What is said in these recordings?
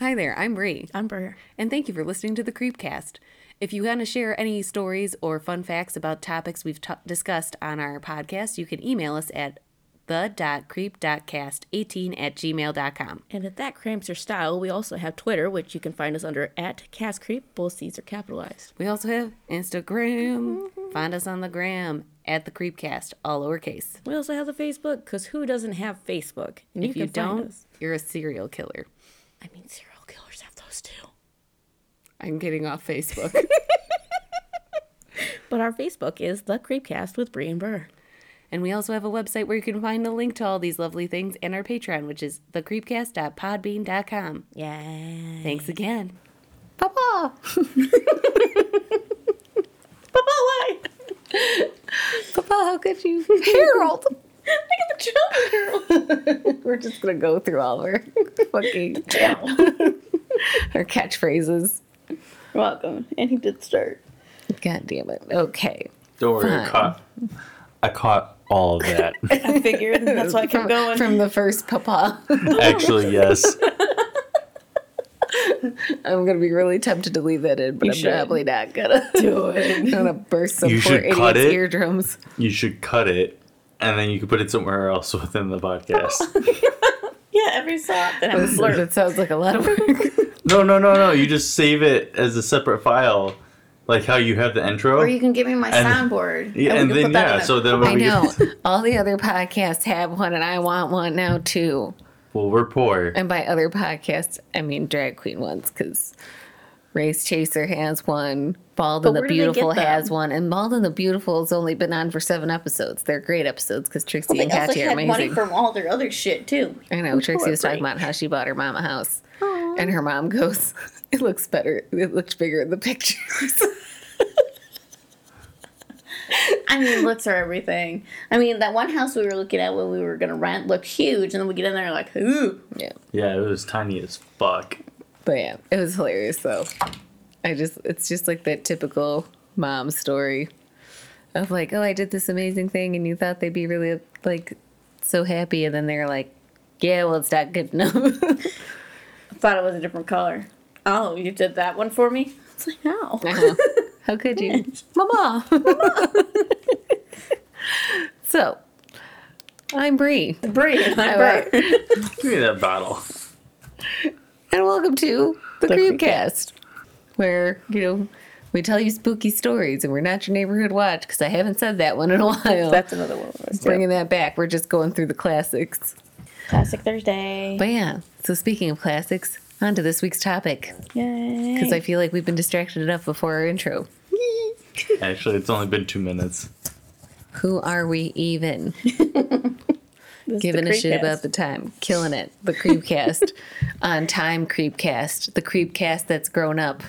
Hi there, I'm Bri. I'm Ber. And thank you for listening to the Creepcast. If you want to share any stories or fun facts about topics we've t- discussed on our podcast, you can email us at the.creep.cast18 at gmail.com. And if that cramps your style, we also have Twitter, which you can find us under at CastCreep. Both C's are capitalized. We also have Instagram. Find us on the gram at the Creepcast, all lowercase. We also have the Facebook, because who doesn't have Facebook? And If you, find don't, us. you're a serial killer. I mean, serial killers have those too. I'm getting off Facebook. But our Facebook is the Creepcast with Bri and Ber. and we also have a website where you can find a link to all these lovely things and our Patreon, which is thecreepcast.podbean.com. Yeah. Thanks again. Papa! Papa, why? Papa, how could you? Harold! Look at the children We're just gonna go through all of our fucking our catchphrases. Welcome. And he did start. God damn it. Okay. Don't worry, I caught, I caught all of that. I figured. That's why I kept From, going. from the first Papa. Actually, yes. I'm gonna be really tempted to leave that in, but You I'm should. probably not gonna. Do it. I'm gonna burst some You poor cut idiot's it. eardrums. You should cut it, and then you can put it somewhere else within the podcast. Yeah, every so often. I'm blurred. That sounds like a lot of work. No, no, no, no. You just save it as a separate file, like how you have the intro. Or you can give me my And- soundboard. yeah, we and then yeah. in So then when I we know. get, All the other podcasts have one, and I want one now too. well, we're poor. And by other podcasts, I mean drag queen ones, because Race Chaser has one, Bald and the where do they get Beautiful has one, and Bald and the Beautiful has only been on for seven episodes. They're great episodes because Trixie They and also Katya are had money from all their other shit too. I know Trixie was talking about how she bought her mom a house, and her mom goes, "It looks better. It looks bigger in the pictures." I mean, looks are everything. I mean, that one house we were looking at when we were gonna rent looked huge, and then we get in there like, ooh. yeah, Yeah, it was tiny as fuck. but yeah, it was hilarious though. I just, it's just like that typical mom story of like, oh, I did this amazing thing, and you thought they'd be really like so happy, and then they're like, yeah, well, it's not good enough. Thought it was a different color. Oh, you did that one for me? It's like, how? Uh-huh. How could you, Mama? so, I'm Bri. Bri, and I I'm Bert. Give me that bottle. And welcome to the, The Creepcast, where, you know, we tell you spooky stories and we're not your neighborhood watch because I haven't said that one in a while. That's another one. Bringing that back. We're just going through the classics. Classic Thursday. But yeah, so speaking of classics, on to this week's topic Yay. because I feel like we've been distracted enough before our intro. Actually, it's only been two minutes. Who are we even? Giving a shit Creepcast. about the time. Killing it. The Creepcast. on time Creepcast. The Creepcast that's grown up.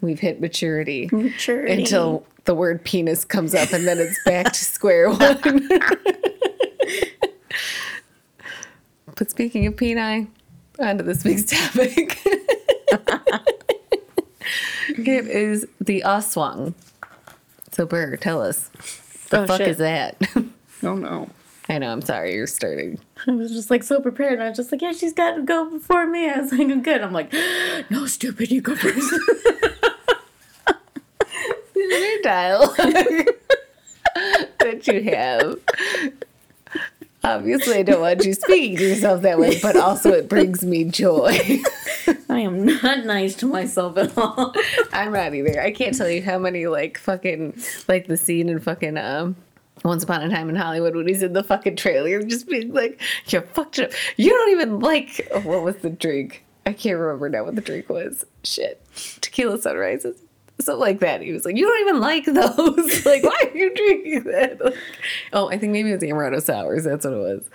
We've hit maturity. Maturity. until the word penis comes up and then it's back to square one. but speaking of peni, on to this week's topic. it is the Aswang. So Ber, tell us. The Oh, fuck shit. is that? Oh no. I know, I'm sorry, you're starting. I was just like so prepared. And I was just like, yeah, she's got to go before me. I was like, I'm good. I'm like, no, stupid, you go first. Your dialogue that you have. Obviously, I don't want you speaking to yourself that way, but also it brings me joy. I am not nice to myself at all. I'm not either. I can't tell you how many like fucking like the scene in fucking um Once Upon a Time in Hollywood when he's in the fucking trailer just being like, You fucked up. You don't even like oh, what was the drink? I can't remember now what the drink was. Shit. Tequila sunrises. Something like that. He was like, You don't even like those. like, why are you drinking that? Like, oh, I think maybe it was Amaretto Sours. That's what it was.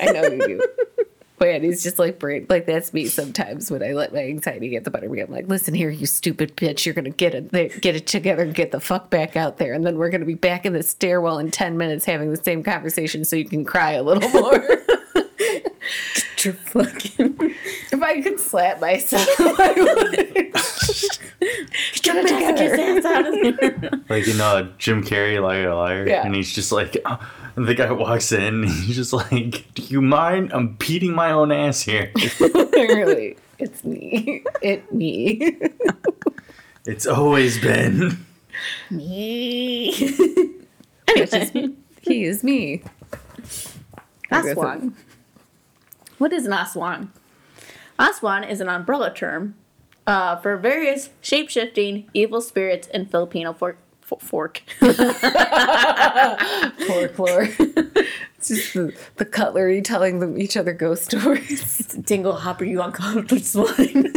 I know you do. But yeah, he's just like brain like that's me sometimes when I let my anxiety get the better of me. I'm like, listen here, you stupid bitch, you're gonna get it get it together and get the fuck back out there, and then we're gonna be back in the stairwell in ten minutes having the same conversation so you can cry a little more. You're fucking. if I could slap myself, I would. Get his ass out of there. Like you know, Jim Carrey, liar, liar, Yeah. and he's just like, oh, And the guy walks in. And he's just like, "Do you mind? I'm beating my own ass here. really, it's me. It me. it's always been." Me. Which is, he is me. Aswang. What is an aswang? Aswang is an umbrella term uh, for various shape shifting evil spirits in Filipino fork. for- Fork. Folklore. it's just the, the cutlery telling them each other ghost stories. Dingle hopper, you uncomfortable swine.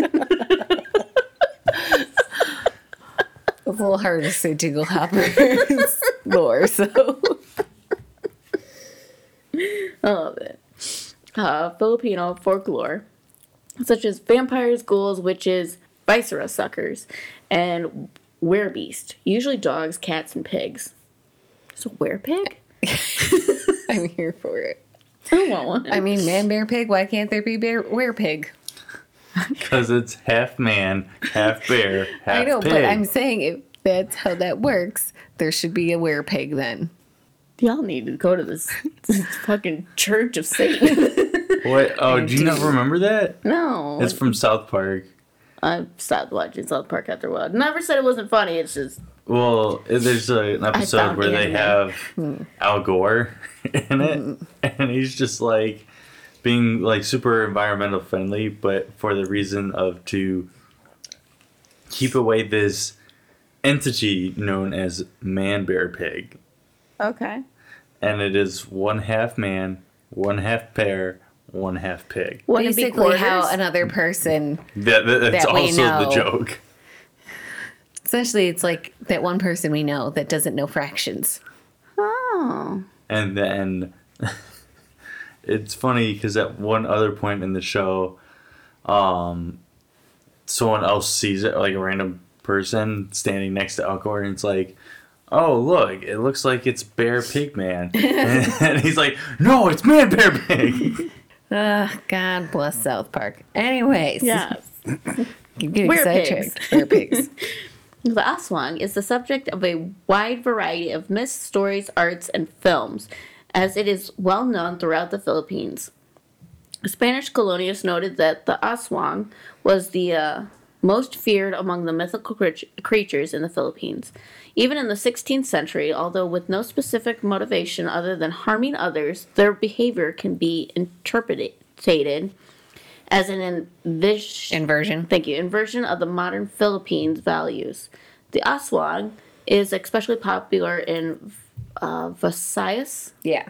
It's a little hard to say Jingle Hopper's lore, so. I love it. Uh, Filipino folklore, such as vampires, ghouls, witches, viscera suckers, and werebeast, usually dogs, cats, and pigs. So werepig? I'm here for it. I want one. I mean, man, bear, pig. Why can't there be bear, were pig? Because it's half man, half bear, half I know, pig. but I'm saying if that's how that works, there should be a were pig then. Y'all need to go to this, this fucking church of Satan. what? Oh, do you not remember that? no. It's from South Park. I stopped watching South Park after a while. Never said it wasn't funny. It's just Well, there's a, an episode where they have hmm. Al Gore in it, hmm. and he's just like being like super environmental friendly, but for the reason of to keep away this entity known as man bear pig, okay. and it is one half man, one half bear, one half pig. Wouldn't it be Basically, how quarters? another person, That, that- that's That we also the know. joke. essentially, it's like that one person we know that doesn't know fractions. Oh. And then it's funny because at one other point in the show, um, someone else sees it, like a random person standing next to Al Gore, and it's like, "Oh, look! It looks like it's Bear Pig Man," and he's like, "No, it's Man Bear Pig." Ah, God bless South Park. Anyways, Yes. keep getting Were sidetracked. Were pigs. The Aswang is the subject of a wide variety of myths, stories, arts, and films, as it is well known throughout the Philippines. Spanish colonists noted that the Aswang was the uh, most feared among the mythical creatures in the Philippines. Even in the 16th century, although with no specific motivation other than harming others, their behavior can be interpreted as an envision. Inversion. Thank you. Inversion of the modern Philippines values. The aswang is especially popular in uh, Visayas, Yeah.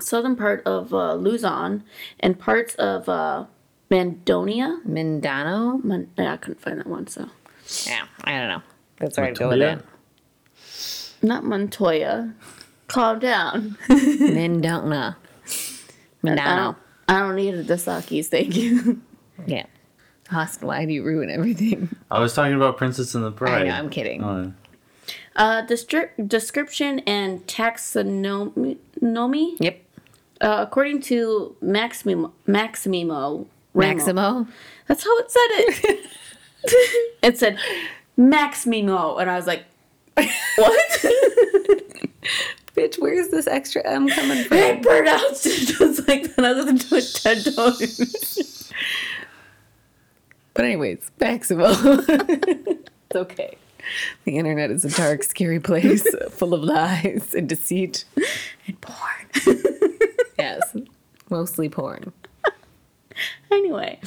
southern part of uh, Luzon, and parts of uh, Mandonia. Mindano? Man- yeah, I couldn't find that one, so Yeah, I don't know. That's where I'd go with Montoya? that. not Montoya. Calm down. Mindona. I Mindano. don't, I don't need the Sakis, thank you. Yeah. Austin, why do you ruin everything? I was talking about Princess and the I Bride. know, I'm kidding. Oh, Uh, distri- description and taxonomy. Yep. Uh, according to Maximo, Maximo Ramos- Maximo? That's how it said it. it said Maximo, and I was like, "What?" Bitch, where's this extra M coming from? I pronounced it just like that. I going to it ten times. But anyways, Maximo. it's okay. The internet is a dark, scary place full of lies and deceit. And porn. Yes. Mostly porn. anyway,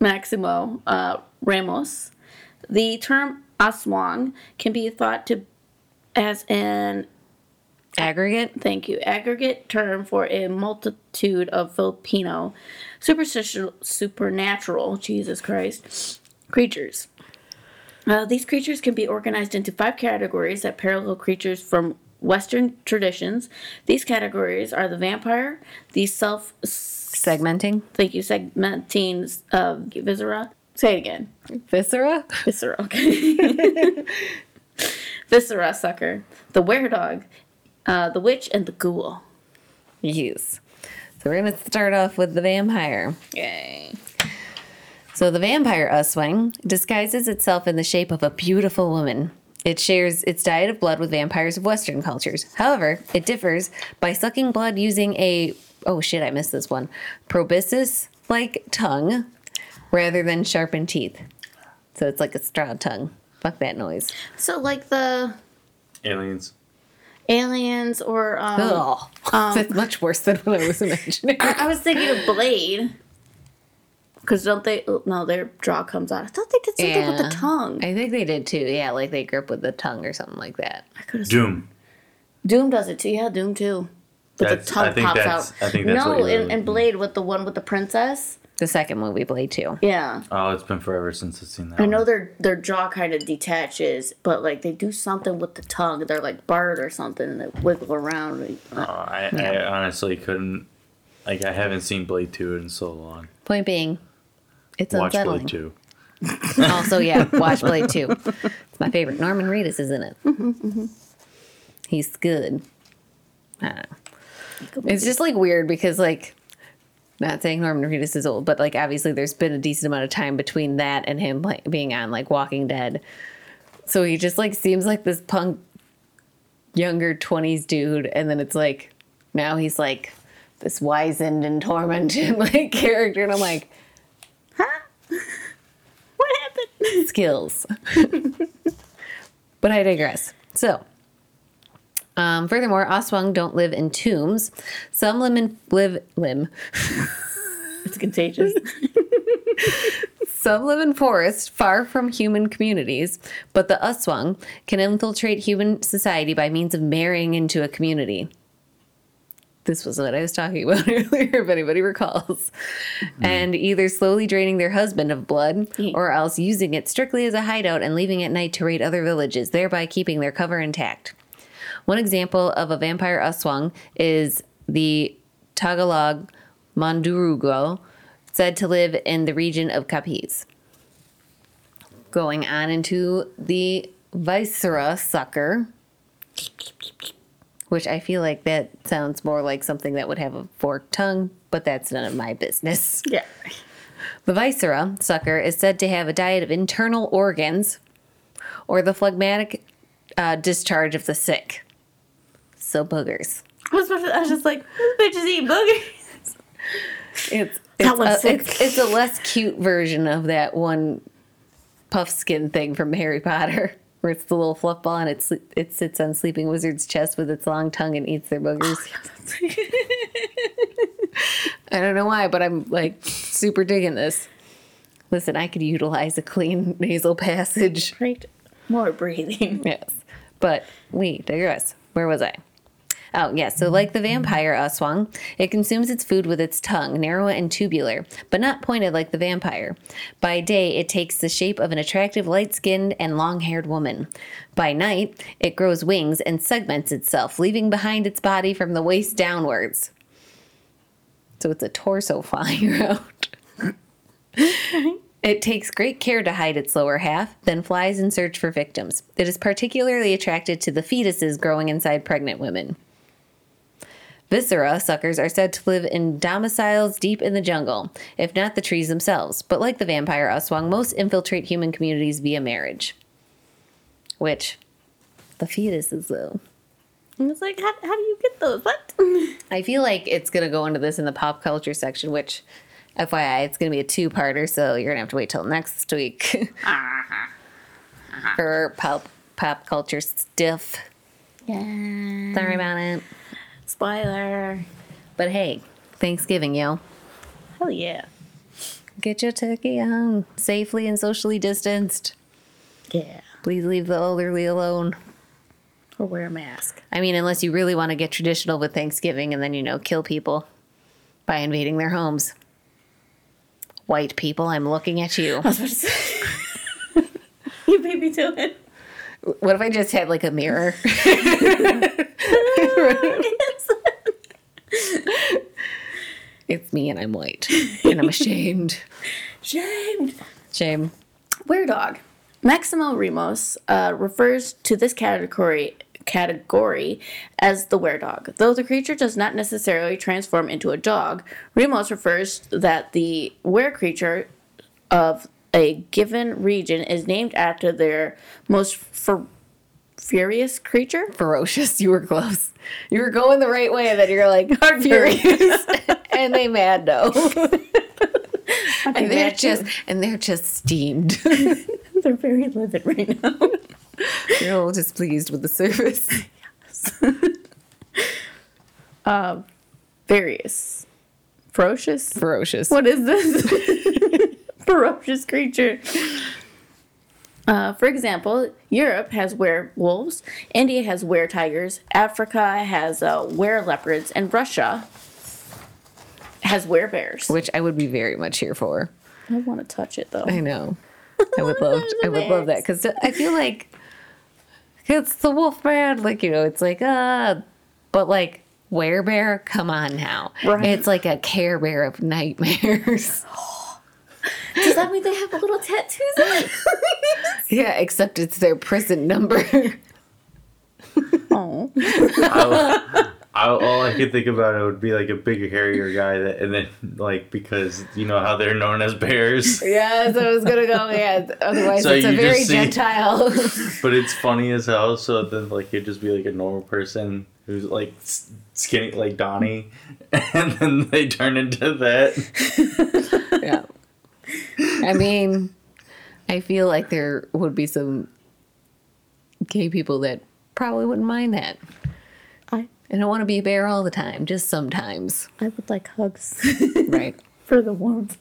Maximo uh, Ramos. The term aswang can be thought to as an Aggregate? thank you aggregate term for a multitude of Filipino superstition supernatural Jesus Christ creatures. Uh, these creatures can be organized into five categories that parallel creatures from Western traditions. These categories are the vampire, the self, Segmenting? thank you, segmenting uh, viscera. Say it again. Viscera? Viscera, okay. viscera sucker, the were-dog, uh, the witch, and the ghoul. Yes. So we're going to start off with the vampire. Yay. So the vampire Aswang disguises itself in the shape of a beautiful woman. It shares its diet of blood with vampires of Western cultures. However, it differs by sucking blood using a oh shit, I missed this one proboscis like tongue rather than sharpened teeth. So it's like a straw tongue. Fuck that noise. So like the Aliens. aliens or um, Ugh. That's much worse than what I was imagining. I, I was thinking of Blade. Because don't they? oh, No, their jaw comes out. I thought they did something with the tongue. I think they did too. Yeah, like they grip with the tongue or something like that. I could have. Doom. Doom does it too. Yeah, Doom too. But That's- the tongue I think pops that's- out. I think that's no, you're- and, and Blade with the one with the princess. The second movie, Blade 2. Yeah. Oh, it's been forever since I've seen that. I know one. their their jaw kind of detaches, but like they do something with the tongue. They're like Bart or something, and they wiggle around. Oh, I, I honestly couldn't. Like, I haven't seen Blade 2 in so long. Point being, it's Watch unsettling. Blade 2. Also, yeah, watch Blade 2. It's my favorite. Norman Reedus is in it. Mm-hmm, mm-hmm. He's good. I don't know. It's just like weird because, like, not saying Norman Reedus is old, but like, obviously, there's been a decent amount of time between that and him like, being on like Walking Dead. So he just like seems like this punk, younger 20s dude. And then it's like, now he's like this wizened and tormented like character. And I'm like, "Huh? What happened? skills. but I digress. So, um, furthermore, Aswang don't live in tombs. Some live in, live limb. It's contagious. Some live in forests far from human communities, but the Aswang can infiltrate human society by means of marrying into a community. This was what I was talking about earlier, if anybody recalls. And either slowly draining their husband of blood or else using it strictly as a hideout and leaving at night to raid other villages, thereby keeping their cover intact. One example of a vampire Aswang is the Tagalog Mandurugo, said to live in the region of Capiz. Going on into the Viscera sucker, which I feel like that sounds more like something that would have a forked tongue, but that's none of my business. yeah. The viscera sucker is said to have a diet of internal organs or the phlegmatic uh, discharge of the sick. So boogers. I was, I was just like, bitches eat boogers. It's it's a, uh, sick. it's, it's a less cute version of that one Puffskein thing from Harry Potter, where it's the little fluff ball and it sle- it sits on Sleeping Wizard's chest with its long tongue and eats their boogers. Oh, I don't know why, but I'm like super digging this. Listen, I could utilize a clean nasal passage. right. More breathing. Yes. But we digress. Where was I? Oh, yes. So, like the vampire Aswang, it consumes its food with its tongue, narrow and tubular, but not pointed like the vampire. By day, it takes the shape of an attractive, light skinned, and long haired woman. By night, it grows wings and segments itself, leaving behind its body from the waist downwards. So, it's a torso flying around. It takes great care to hide its lower half, then flies in search for victims. It is particularly attracted to the fetuses growing inside pregnant women. Viscera suckers are said to live in domiciles deep in the jungle, if not the trees themselves. But like the vampire Aswang, most infiltrate human communities via marriage. Which, the fetuses, though. I was like, how, how do you get those? What? I feel like it's going to go into this in the pop culture section, which, FYI, it's going to be a two parter, so you're going to have to wait till next week uh-huh. Uh-huh. for pop, pop culture stuff. Yeah. Sorry about it. Spoiler. But hey, Thanksgiving, yo. Hell yeah. Get your turkey home safely and socially distanced. Yeah. Please leave the elderly alone. Or wear a mask. I mean, unless you really want to get traditional with Thanksgiving and then, you know, kill people by invading their homes. White people, I'm looking at you. I was about to say. you beat me to it. What if I just had like a mirror? it's me and I'm white. And I'm ashamed. Shamed. Shame. Were dog. Maximo Ramos uh, refers to this category category as the were dog. Though the creature does not necessarily transform into a dog, Ramos refers that the were creature of a given region is named after their most fer- furious creature. Ferocious. You were close. You were going the right way, and then you're like furious, and they mad no. and they're just and they're just steamed. They're very livid right now. they're all displeased with the service. Yes. Uh furious. Ferocious? Ferocious. What is this? Ferocious creature. Uh, for example, Europe has werewolves, India has were tigers, Africa has uh, were leopards, and Russia has were bears. Which I would be very much here for. I want to touch it though. I know. I would love. I would love that because I feel like it's the wolf man. Like you know, it's like uh, but like werebear. Come on now, Right. it's like a care bear of nightmares. Does that mean they have little tattoos on it? yeah, except it's their prison number. oh. I, I, all I could think about it would be like a bigger, hairier guy that, and then like because you know how they're known as bears. yeah, so I was gonna go. Yeah, otherwise So it's a very just see- gentile. But it's funny as hell. So then like it'd just be like a normal person who's like skinny, like Donnie, and then they turn into that. yeah. I mean, I feel like there would be some gay people that probably wouldn't mind that. I I don't want to be a bear all the time, just sometimes. I would like hugs Right. for the warmth.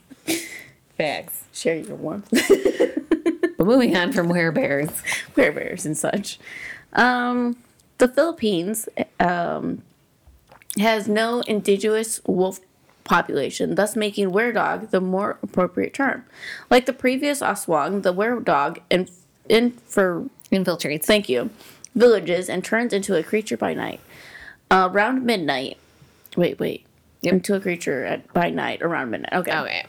Facts. Share your warmth. But moving on from werebears. bears and such. Um, the Philippines um, has no indigenous wolf population, thus making were-dog the more appropriate term. Like the previous Aswang, the were-dog in, in for Infiltrates. thank you villages and turns into a creature by night. Uh, around midnight. Wait, wait. Yep. Into a creature at by night around midnight. Okay. Okay.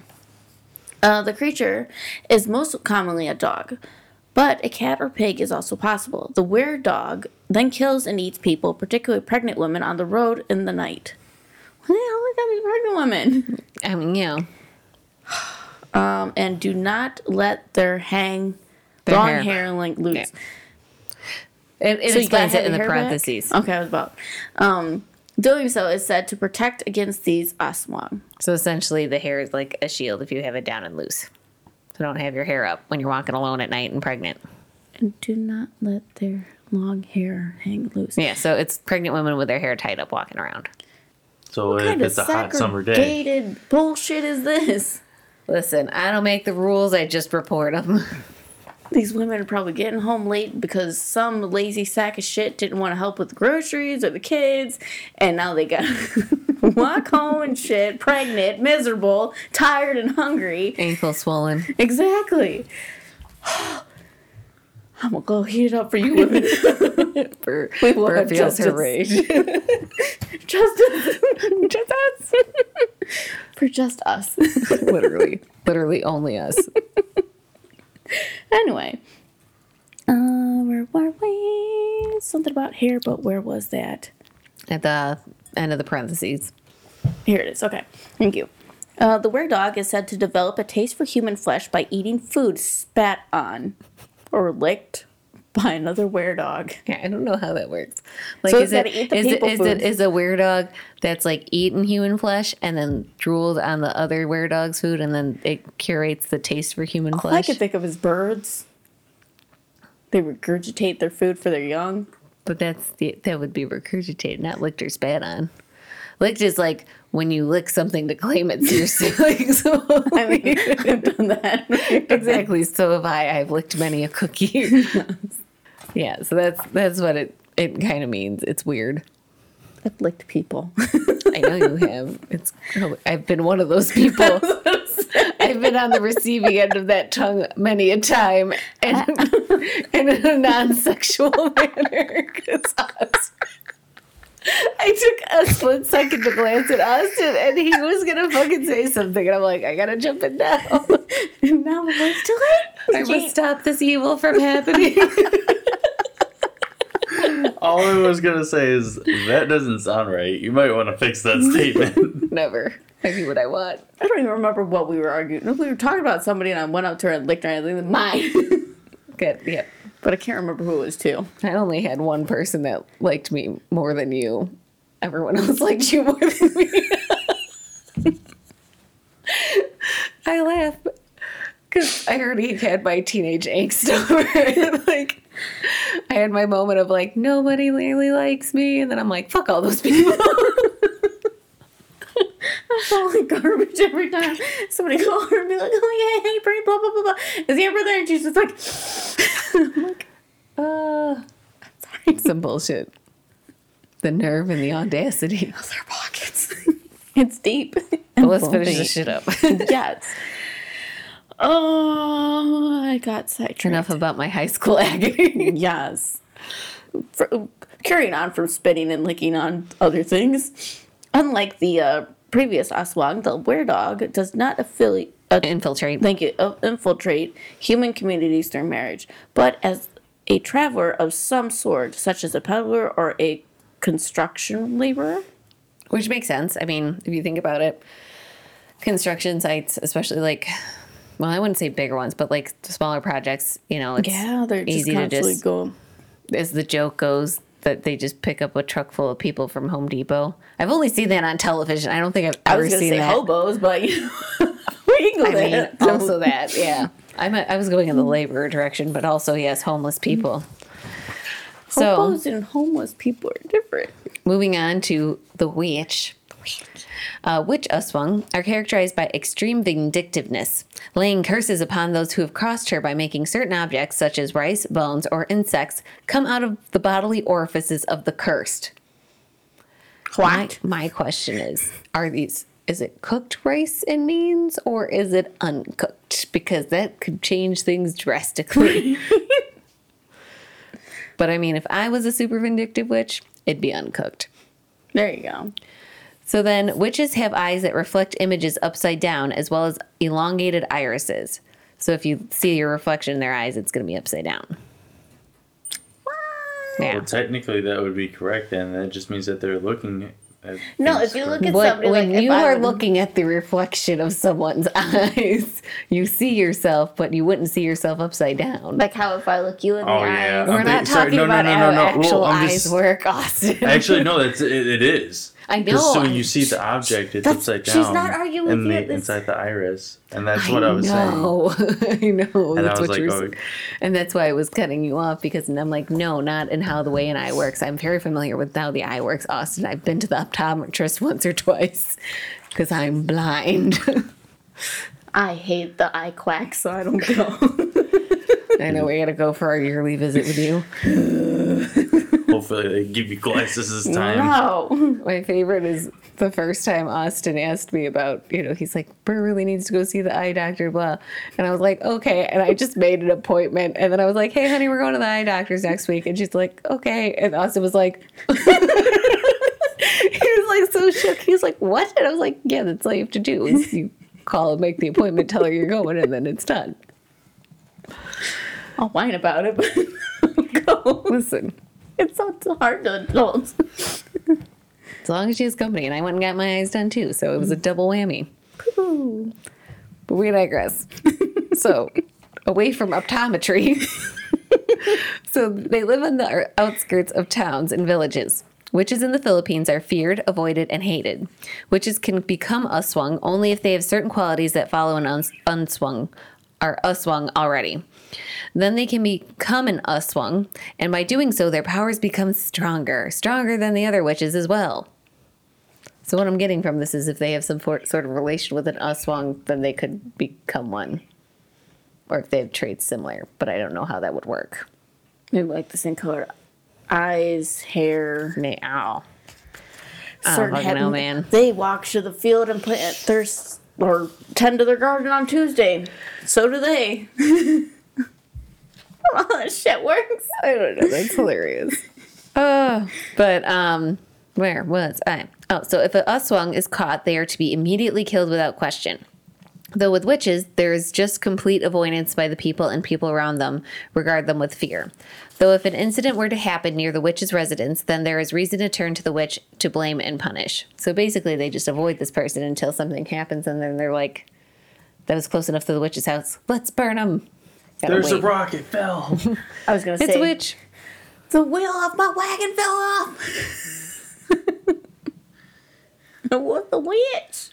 Uh, the creature is most commonly a dog, but a cat or pig is also possible. The were dog then kills and eats people, particularly pregnant women, on the road in the night. What the hell that pregnant women? I mean, yeah. Um, and do not let their hang Their long hair. hair, link loose. Yeah. it, it So explains it in the hair back? parentheses. Okay, I was about. Um, doing so is said to protect against these aswang. So essentially, the hair is like a shield if you have it down and loose. So don't have your hair up when you're walking alone at night and pregnant. And do not let their long hair hang loose. Yeah, so it's pregnant women with their hair tied up walking around. So What if kind of it's a hot summer day, segregated bullshit is this? Listen, I don't make the rules, I just report them. These women are probably getting home late because some lazy sack of shit didn't want to help with the groceries or the kids, and now they got walk home and shit, pregnant, miserable, tired, and hungry. Ankle swollen. Exactly. I'm gonna go heat it up for you women. For, We will for have feels her justice. rage. Justice, just us. for just us. literally. Literally only us. Anyway, uh, where were we? Something about hair, but where was that? At the end of the parentheses. Here it is. Okay, thank you. Uh, the were dog is said to develop a taste for human flesh by eating food spat on or licked by another were dog. Yeah, I don't know how that works. Like, So is it gotta eat the is it is food. it is a were dog that's like eaten human flesh and then drooled on the other were dog's food and then it curates the taste for human All I could think of is birds. They regurgitate their food for their young. But that's the that would be regurgitated, not licked or spat on. Licked is like when you lick something to claim it's your sibling. So I mean, I've done that. exactly. So have I. I've licked many a cookie. yeah. So that's that's what it it kind of means. It's weird. I've licked people. I know you have. It's. oh, I've been one of those people. I've been on the receiving end of that tongue many a time, and, in a non-sexual manner. 'cause us- I took a split second to glance at Austin, and he was gonna fucking say something, and I'm like, I gotta jump in now. now it's too late. I must stop this evil from happening. all I was gonna say is that doesn't sound right. You might want to fix that statement. Never. I do what I want. I don't even remember what we were arguing. We were talking about somebody, and I went up to her and licked her, and I was like, "Mine." Good. Yep. But I can't remember who it was to. I only had one person that liked me more than you. Everyone else liked you more than me. I laugh because I already had my teenage angst over it. like, I had my moment of like, nobody really likes me. And then I'm like, fuck all those people. I like garbage every time somebody called her and be like, oh yeah, hey, Bri, blah, blah, blah, blah. Is Amber there? And she's just like, I'm like, uh, sorry. some bullshit. The nerve and the audacity. Those are pockets. it's deep. Let's finish this shit up. yes. Oh, I got sidetracked. Enough about my high school agony. Yes. For, carrying on from spitting and licking on other things. Unlike the uh, previous Aswang, the were-dog does not affiliate. Uh, Infiltrate. thank you. Uh, infiltrate human communities through marriage, but as a traveler of some sort, such as a peddler or a construction laborer. Which makes sense. I mean, if you think about it, construction sites, especially like, well, I wouldn't say bigger ones, but like smaller projects, you know, it's Yeah, they're just easy to just, going. as the joke goes, that they just pick up a truck full of people from Home Depot. I've only seen that on television. I don't think I've ever seen that. hobos, but you know, we can go I mean, um, also that, yeah. I'm a, I was going in the labor direction, but also yes, homeless people. So hobos and homeless people are different. moving on to the witch. Uh, witch Aswang are characterized by extreme vindictiveness, laying curses upon those who have crossed her by making certain objects, such as rice, bones, or insects, come out of the bodily orifices of the cursed. My, What? my question is are these is it cooked rice and beans or is it uncooked because that could change things drastically but i mean if i was a super vindictive witch it'd be uncooked There you go. So then witches have eyes that reflect images upside down as well as elongated irises so if you see your reflection in their eyes it's going to be upside down yeah Well, technically, that would be correct, and that just means that they're looking at. No, if you look at What, somebody when like you are would- looking at the reflection of someone's eyes, you see yourself, but you wouldn't see yourself upside down. like how if I look you in the Oh, yeah. eyes, We're I'm not sorry, talking no, no, about no, how no, no. actual Well, I'm eyes just- work, Austin. Actually, no, that's it, it is. I know. So when I'm- you see the object, it's upside down. she's not arguing in you the, at this- inside the iris, and that's what I was saying. know. I know. And I that's what like, were oh. saying. And that's why I was cutting you off because I'm like, no, not in how the way an eye works. I'm very familiar with how the eye works, Austin. I've been to the optometrist once or twice because I'm blind. I hate the eye quack, so I don't go. I know we got to go for our yearly visit with you. Hopefully, they give you glasses this time. no. My favorite is the first time Austin asked me about, you know, he's like, Ber really needs to go see the eye doctor, blah. And I was like, okay. And I just made an appointment. And then I was like, hey, honey, we're going to the eye doctor's next week. And she's like, okay. And Austin was like, he was like so shook. He was like, what? And I was like, yeah, that's all you have to do is you call and make the appointment, tell her you're going, and then it's done. I'll whine about it, but go. Listen, It's not so hard to adults. as long as she has company. And I went and got my eyes done too. So it was a double whammy. But we digress. so, away from optometry. so, they live on the outskirts of towns and villages. Witches in the Philippines are feared, avoided, and hated. Witches can become aswang only if they have certain qualities that follow an uns- unswung are aswang already. Then they can become an aswang, and by doing so, their powers become stronger, stronger than the other witches as well. So what I'm getting from this is if they have some for, sort of relation with an Aswang, then they could become one. Or if they have traits similar, but I don't know how that would work. Maybe like the same color eyes, hair. I certain know, man. They walk to the field and plant their or tend to their garden on Tuesday. So do they. How that shit works. I don't know. That's hilarious. Uh, but um, where was I? Oh, so if a Aswang is caught, they are to be immediately killed without question. Though with witches, there is just complete avoidance by the people and people around them, regard them with fear. Though if an incident were to happen near the witch's residence, then there is reason to turn to the witch to blame and punish. So basically, they just avoid this person until something happens, and then they're like, "That was close enough to the witch's house. Let's burn them." Gotta There's a rock. It fell. I was gonna say, It's say a witch. the wheel of my wagon fell off. what the witch?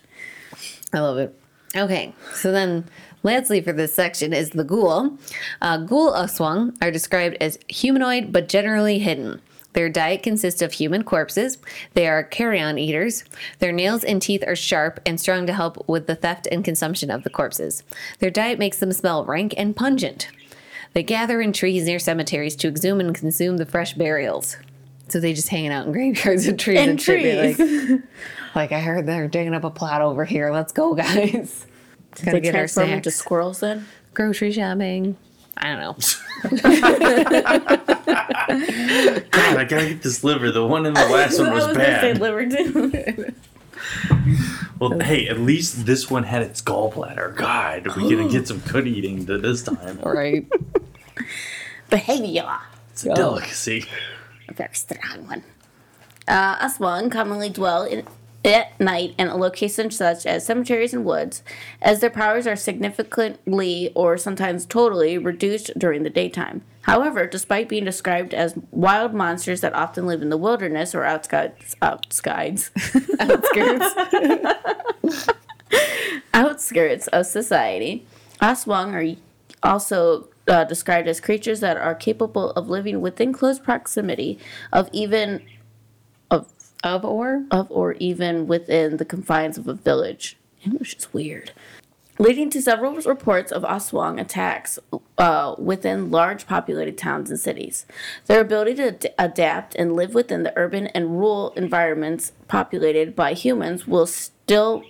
I love it. Okay, so then lastly for this section is the ghoul. Uh, ghoul Aswang are described as humanoid but generally hidden. Their diet consists of human corpses. They are carrion eaters. Their nails and teeth are sharp and strong to help with the theft and consumption of the corpses. Their diet makes them smell rank and pungent. They gather in trees near cemeteries to exhume and consume the fresh burials. So they just hanging out in graveyards and trees and, And shit. trees. Like, like I heard they're digging up a plot over here. Let's go, guys. Gotta They get our transform into squirrels then? Grocery shopping. I don't know. God, I gotta get this liver. The one in the last one was, bad. liver too. Well, hey, at least this one had its gallbladder. God, we're gonna get some good eating this time. Right. Behavior. It's a delicacy. A very strong one. Uh, Aswang commonly dwell in, at night in locations such as cemeteries and woods, as their powers are significantly or sometimes totally reduced during the daytime. However, despite being described as wild monsters that often live in the wilderness or outskirts, outskirts, Outskirts. outskirts of society, Aswang are also uh, described as creatures that are capable of living within close proximity of even of or? of or even within the confines of a village. English is weird. Leading to several reports of Aswang attacks uh, within large populated towns and cities. Their ability to ad- adapt and live within the urban and rural environments populated by humans will still,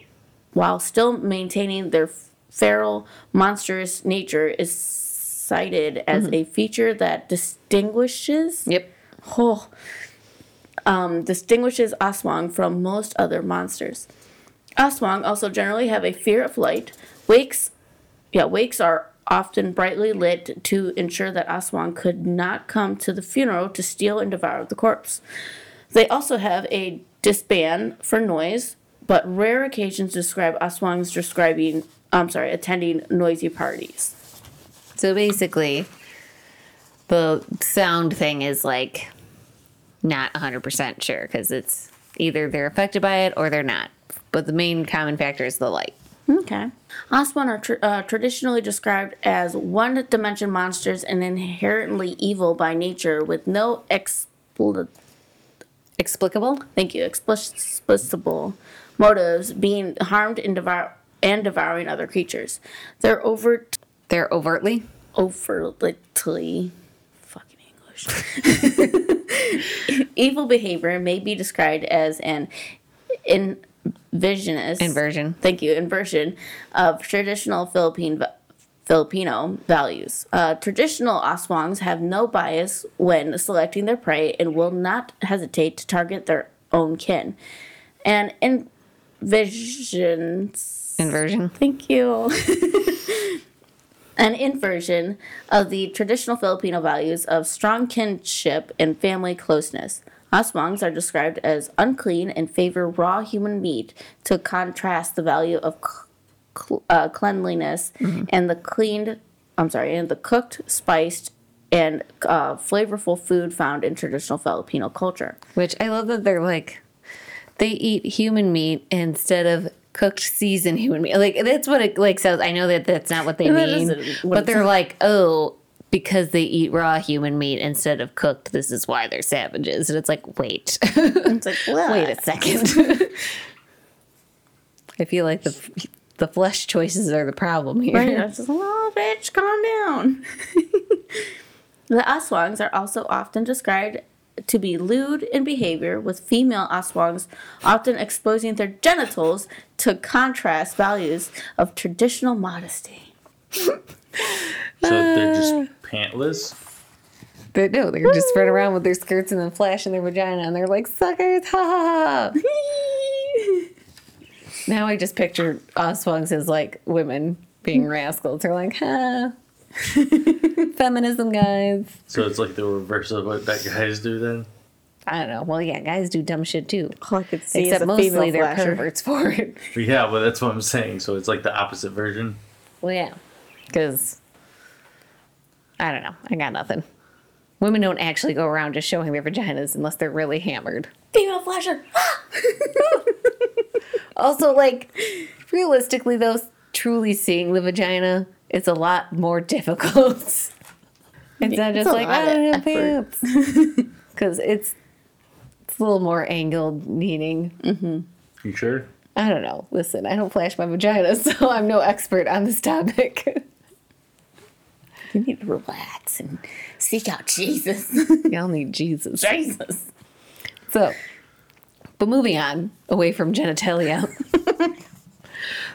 while still maintaining their feral, monstrous nature, is cited as a feature that distinguishes Yep. oh, um, distinguishes Aswang from most other monsters. Aswang also generally have a fear of light. Wakes, yeah, wakes are often brightly lit to ensure that Aswang could not come to the funeral to steal and devour the corpse. They also have a disband for noise, but rare occasions describe Aswangs describing, I'm sorry, attending noisy parties. So basically, the sound thing is like not 100% sure because it's either they're affected by it or they're not. But the main common factor is the light. Okay. Aswang are tr- uh, traditionally described as one dimension monsters and inherently evil by nature with no expl- Explicable? thank you, explicable motives being harmed and, devour- and devouring other creatures. Their overt, They're overtly? overtly, fucking English, evil behavior may be described as an invisionist Inversion. thank you, inversion of traditional Philippine Filipino values. Uh, traditional Aswangs have no bias when selecting their prey and will not hesitate to target their own kin. And invisions. Inversion. Thank you. An inversion of the traditional Filipino values of strong kinship and family closeness. Aswangs are described as unclean and favor raw human meat to contrast the value of cl- uh, cleanliness and the cleaned, I'm sorry, and the cooked, spiced, and uh, flavorful food found in traditional Filipino culture. Which I love that they're like, they eat human meat instead of cooked seasoned human meat. Like that's what it like sounds. I know that that's not what they mean, what but they're like, oh, because they eat raw human meat instead of cooked, this is why they're savages. And it's like, wait, It's like, wait a second. I feel like the the flesh choices are the problem here. Right? I was just like, oh, bitch, calm down. the Aswangs are also often described to be lewd in behavior, with female Aswangs often exposing their genitals to contrast values of traditional modesty. So they're just ah. pantless. But no, they're just running around with their skirts and then flashing their vagina, and they're like suckers, ha ha ha. Now I just picture Aswangs as like women being rascals. They're like, huh. Feminism, guys. So it's like the reverse of what that guys do then. I don't know. Well, yeah, guys do dumb shit too. All I could see Except is a mostly they're flasher. perverts for it. Yeah, but that's what I'm saying. So it's like the opposite version. Well, yeah. Because I don't know. I got nothing. Women don't actually go around just showing their vaginas unless they're really hammered. Female flasher. Also, like, realistically, though, truly seeing the vagina is a lot more difficult. it's not just a like, I don't of have pants. Because it's, it's a little more angled, needing. Mm-hmm. You sure? I don't know. Listen, I don't flash my vagina, so I'm no expert on this topic. You need to relax and seek out Jesus. Y'all need Jesus. Jesus. So, but moving on away from genitalia.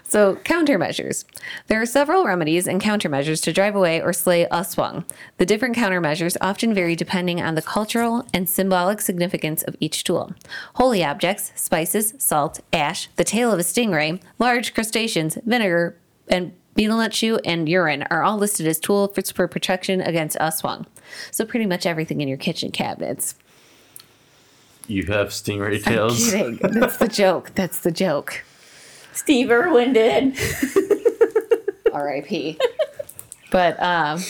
so, countermeasures. There are several remedies and countermeasures to drive away or slay Aswang. The different countermeasures often vary depending on the cultural and symbolic significance of each tool. Holy objects, spices, salt, ash, the tail of a stingray, large crustaceans, vinegar, and betel nut chew and urine are all listed as tools for, for protection against Aswang. So, pretty much everything in your kitchen cabinets. You have stingray tails. Kidding. That's the joke. That's the joke. Steve Irwin did. R.I.P. But um,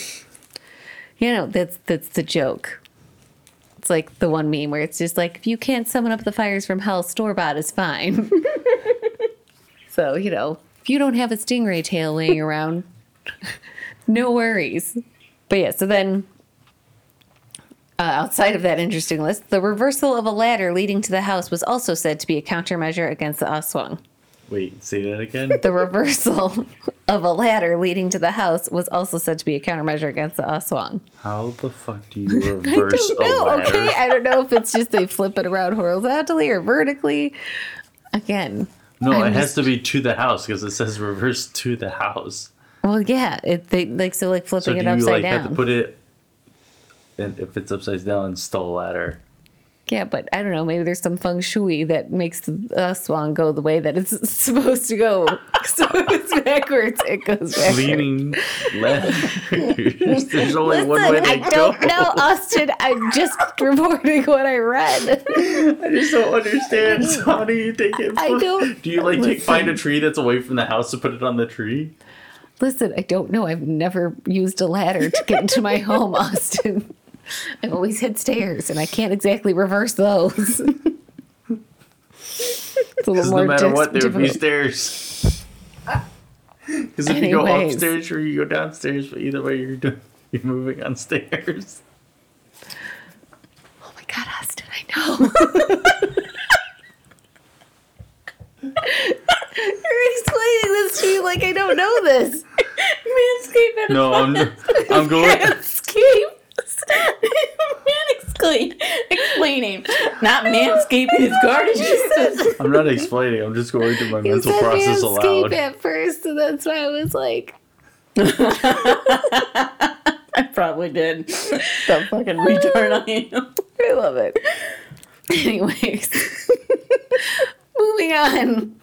you know that's that's the joke. It's like the one meme where it's just like if you can't summon up the fires from hell, store bought is fine. so you know if you don't have a stingray tail laying around, no worries. But yeah, so then. Uh, outside of that interesting list, the reversal of a ladder leading to the house was also said to be a countermeasure against the Aswang. Wait, say that again? The reversal of a ladder leading to the house was also said to be a countermeasure against the Aswang. How the fuck do you reverse I don't a know, ladder? okay? I don't know if it's just they flip it around horizontally or vertically. Again, No, I'm it has just- to be to the house because it says reverse to the house. well, yeah, it they like so like So flipping do it you upside like down. have to put it? And if it's upside down, install a ladder. Yeah, but I don't know. Maybe there's some feng shui that makes the Aswang go the way that it's supposed to go. so if it's backwards, it goes backwards. Leaning left. There's only one way Listen, to I go. don't know, Austin. I'm just reporting what I read. I just don't understand. So how do you take it? I don't- Do you like take, find a tree that's away from the house to put it on the tree? Listen, I don't know. I've never used a ladder to get into my home, Austin. I've always had stairs, and I can't exactly reverse those. it's a little more no matter dis- what, there would be stairs. Because if you go upstairs or you go downstairs, but either way, you're doing, you're moving on stairs. Oh my god, Austin, I know. You're explaining this to me like I don't know this. Manscaped had a No, I'm I'm going. Manscaped. Manscaped. Explaining. Not manscaping his garden. I'm not explaining. I'm just going through my You mental said process manscape aloud. at first, and that's why I was like, I probably did. The fucking retard I am. I love it. Anyways, moving on.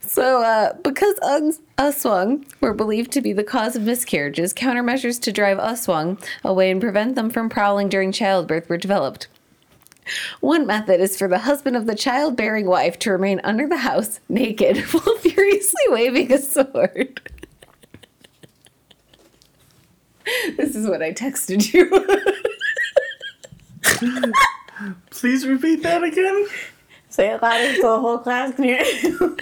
So, uh, because uns- Aswang were believed to be the cause of miscarriages, countermeasures to drive Aswang away and prevent them from prowling during childbirth were developed. One method is for the husband of the childbearing wife to remain under the house naked while furiously waving a sword. this is what I texted you. Please repeat that again. Say it louder so the whole class can hear you.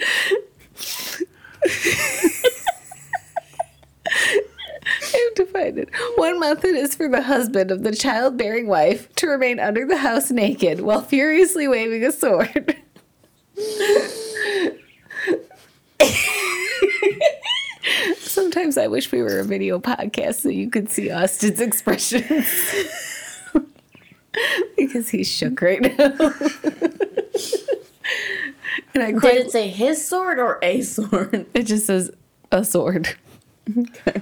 I have to find it. One method is for the husband of the childbearing wife to remain under the house naked while furiously waving a sword. Sometimes I wish we were a video podcast so you could see Austin's expressions. because he's shook right now. and I Did it say his sword or a sword? it just says a sword. Okay.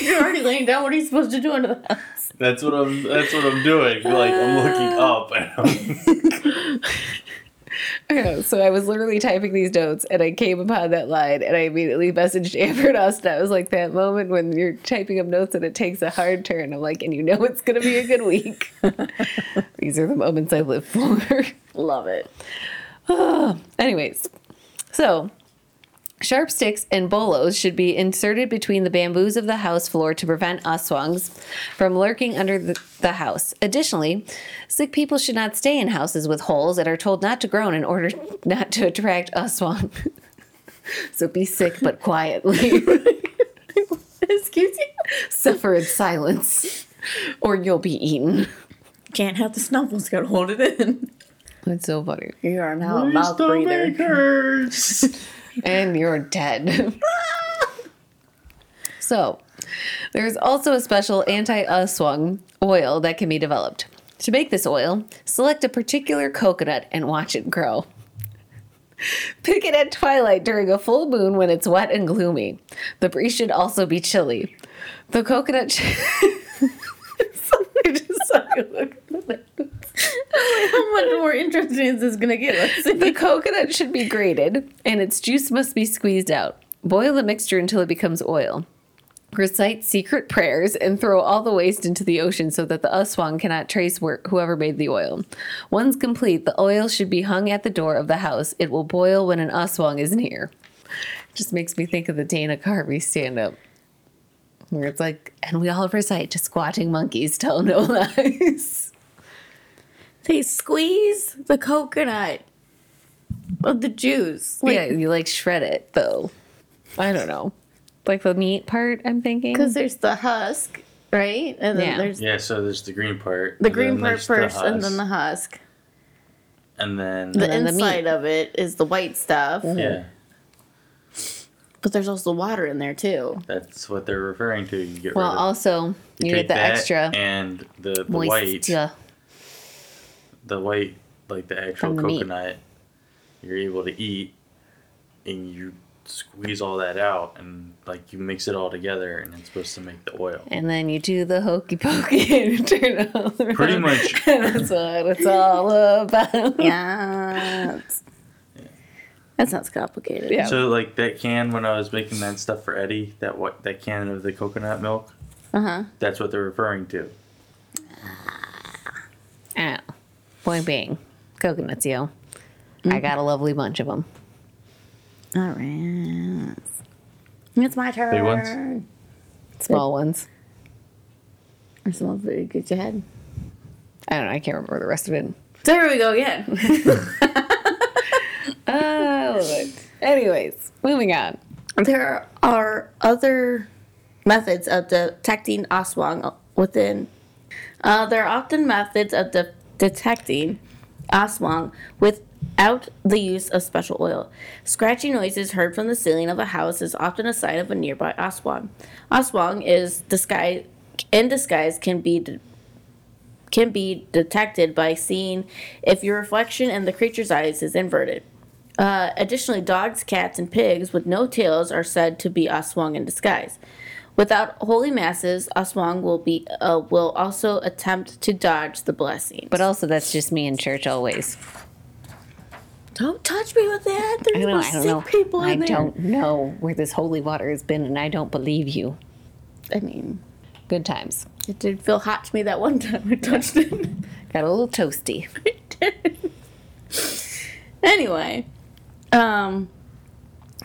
You're already laying down. What are you supposed to do under the house? That's what I'm. That's what I'm doing. Like I'm looking up. And I'm, So I was literally typing these notes and I came upon that line and I immediately messaged Amber and Austin. I was like, that moment when you're typing up notes and it takes a hard turn. I'm like, and you know it's going to be a good week. these are the moments I live for. Love it. Anyways, so Sharp sticks and bolos should be inserted between the bamboos of the house floor to prevent aswangs from lurking under the, the house. Additionally, sick people should not stay in houses with holes and are told not to groan in order not to attract aswang. so be sick but quietly. Excuse you? Suffer in silence or you'll be eaten. Can't have the snuffles, gotta hold it in. That's so funny. You are now a mouth breather. And you're dead. so, there's also a special anti aswang oil that can be developed. To make this oil, select a particular coconut and watch it grow. Pick it at twilight during a full moon when it's wet and gloomy. The breeze should also be chilly. The coconut. Sh- just How much more interesting is this gonna get us? The coconut should be grated and its juice must be squeezed out. Boil the mixture until it becomes oil. Recite secret prayers and throw all the waste into the ocean so that the aswang cannot trace where, whoever made the oil. Once complete, the oil should be hung at the door of the house. It will boil when an aswang is near. Just makes me think of the Dana Carvey stand up. Where it's like, and we all recite to squatting monkeys tell no lies. They squeeze the coconut of the juice. Like, yeah, you like shred it though. I don't know. Like the meat part, I'm thinking. Because there's the husk, right? And then Yeah. there's Yeah, so there's the green part. the green part there's the first, and then husk, the husk. and then The then the meat. inside of it is the white stuff, mm-hmm. yeah, but there's also water in there too. that's what they're referring to. You get well, rid of, also you, take get the extra and the, the white, moisture. The white, like the actual From the meat. coconut. You're able to eat, and you squeeze all that out, and like you mix it all together, and it's supposed to make the oil. And then you do the hokey pokey and turn it all around. Pretty much. And that's what it's all about. Yeah. That sounds complicated. Yeah. So like that can when I was making that stuff for Eddie, that what that can of the coconut milk, Uh huh. that's what they're referring to. Ah, point being, coconuts, yo. I got a lovely bunch of them. All right. It's my turn. Big ones? Small ones. Or some of it get your head. I don't know. I can't remember the rest of it. There we go again. Oh, Lord. Anyways, moving on. there are other methods of detecting aswang within. Uh, there are often methods of de- detecting aswang without the use of special oil. Scratchy noises heard from the ceiling of a house is often a sign of a nearby aswang. Aswang is disguise in disguise can be de- can be detected by seeing if your reflection in the creature's eyes is inverted. Uh, additionally, dogs, cats, and pigs with no tails are said to be aswang in disguise. Without holy masses, aswang will be uh, will also attempt to dodge the blessing. But also, that's just me in church always. don't touch me with that. I There's don't know. I don't sick know. people I in there. don't know where this holy water has been, and I don't believe you. I mean, Good times. it did feel hot to me that one time I touched it. Got a little toasty. anyway, um,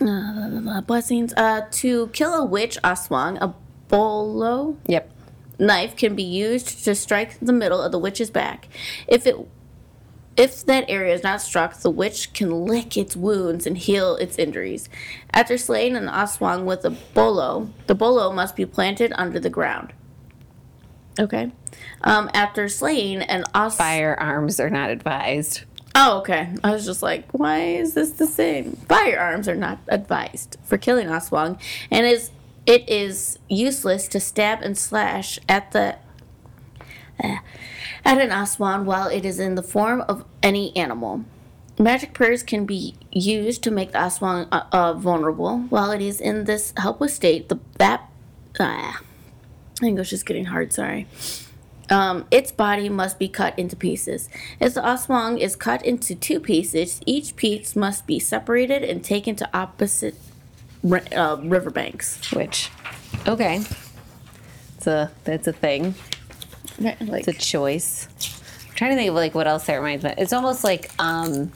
uh, blessings. Uh, to kill a witch aswang, a bolo Yep. knife can be used to strike the middle of the witch's back. If it if that area is not struck, the witch can lick its wounds and heal its injuries. After slaying an aswang with a bolo, the bolo must be planted under the ground. Okay. Um, after slaying an os- Firearms are not advised. Oh, okay. I was just like, why is this the same? Firearms are not advised for killing Aswang, and is it is useless to stab and slash at the uh, at an Aswang while it is in the form of any animal. Magic prayers can be used to make the Aswang uh, uh, vulnerable while it is in this helpless state. The that ah, English is getting hard. Sorry. Um, its body must be cut into pieces. If the aswang is cut into two pieces, each piece must be separated and taken to opposite ri- uh, riverbanks. Which, okay, it's a that's a thing. Like, It's a choice. I'm trying to think of like what else that reminds me. It's almost like um,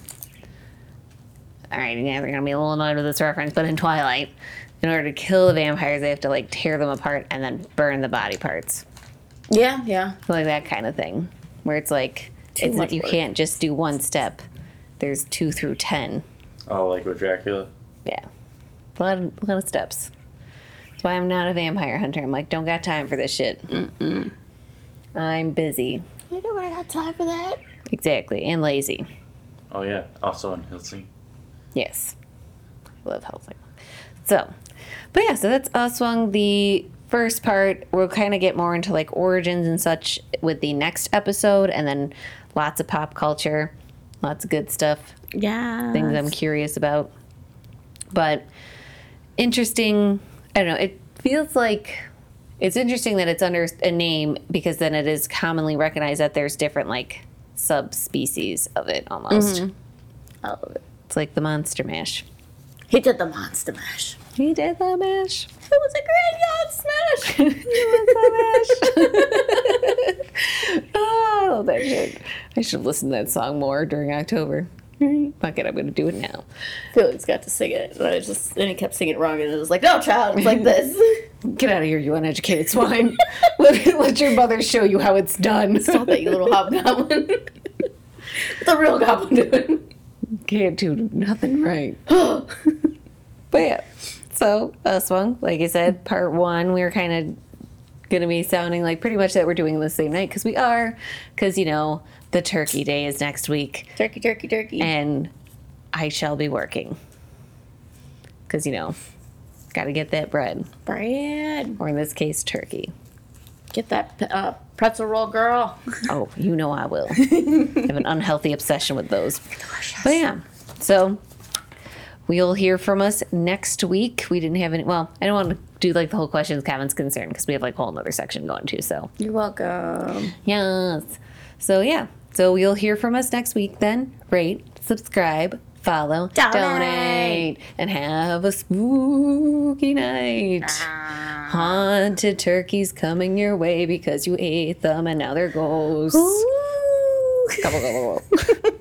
all right, yeah, they're gonna be a little annoyed with this reference, but in Twilight, in order to kill the vampires, they have to like tear them apart and then burn the body parts, Yeah, yeah. like that kind of thing, where it's like Too it's much you work. can't just do one step. There's two through ten. Oh, like with Dracula. Yeah, a lot of, a lot of steps. That's why I'm not a vampire hunter. I'm like, don't got time for this shit. Mm-mm. I'm busy. I know I got time for that. Exactly, and lazy. Oh yeah, also Van Helsing. Yes. I Love Helsing. So, but yeah, so that's Aswang the first part. We'll kind of get more into like origins and such with the next episode, and then lots of pop culture, lots of good stuff, Yeah. things I'm curious about. But interesting, I don't know, it feels like it's interesting that it's under a name because then it is commonly recognized that there's different like subspecies of it almost. Mm-hmm. I love it. It's like the monster mash. He did the monster mash. He did the mash. It was a graveyard smash. oh, I love that shit. I should have listened to that song more during October. Fuck it, I'm gonna do it now. Felix got to sing it, and I just and he kept singing it wrong, and it was like, "No, child, it's like this." Get out of here, you uneducated swine. let, let your mother show you how it's done. Stop that, you little hobgoblin. the real goblin doing. Can't do nothing right. but yeah, so Aswang, like I said, part one, we were kind of gonna be sounding like pretty much that we're doing the same night because we are, because you know the turkey day is next week. Turkey, turkey, turkey. and I shall be working. Because, you know, got to get that bread, bread or in this case, turkey. get that uh, pretzel roll, girl. Oh, you know I will. I have an unhealthy obsession with those. But yeah, so we'll hear from us next week. We didn't have any, well, I don't want to do like the whole questions, comments, concern, because we have like a whole other section going too. So, You're welcome. yes. So, yeah. So you'll hear from us next week then. Rate, subscribe, follow, Donate. donate, and have a spooky night. Ah. Haunted turkeys coming your way because you ate them and now they're ghosts. Ooh.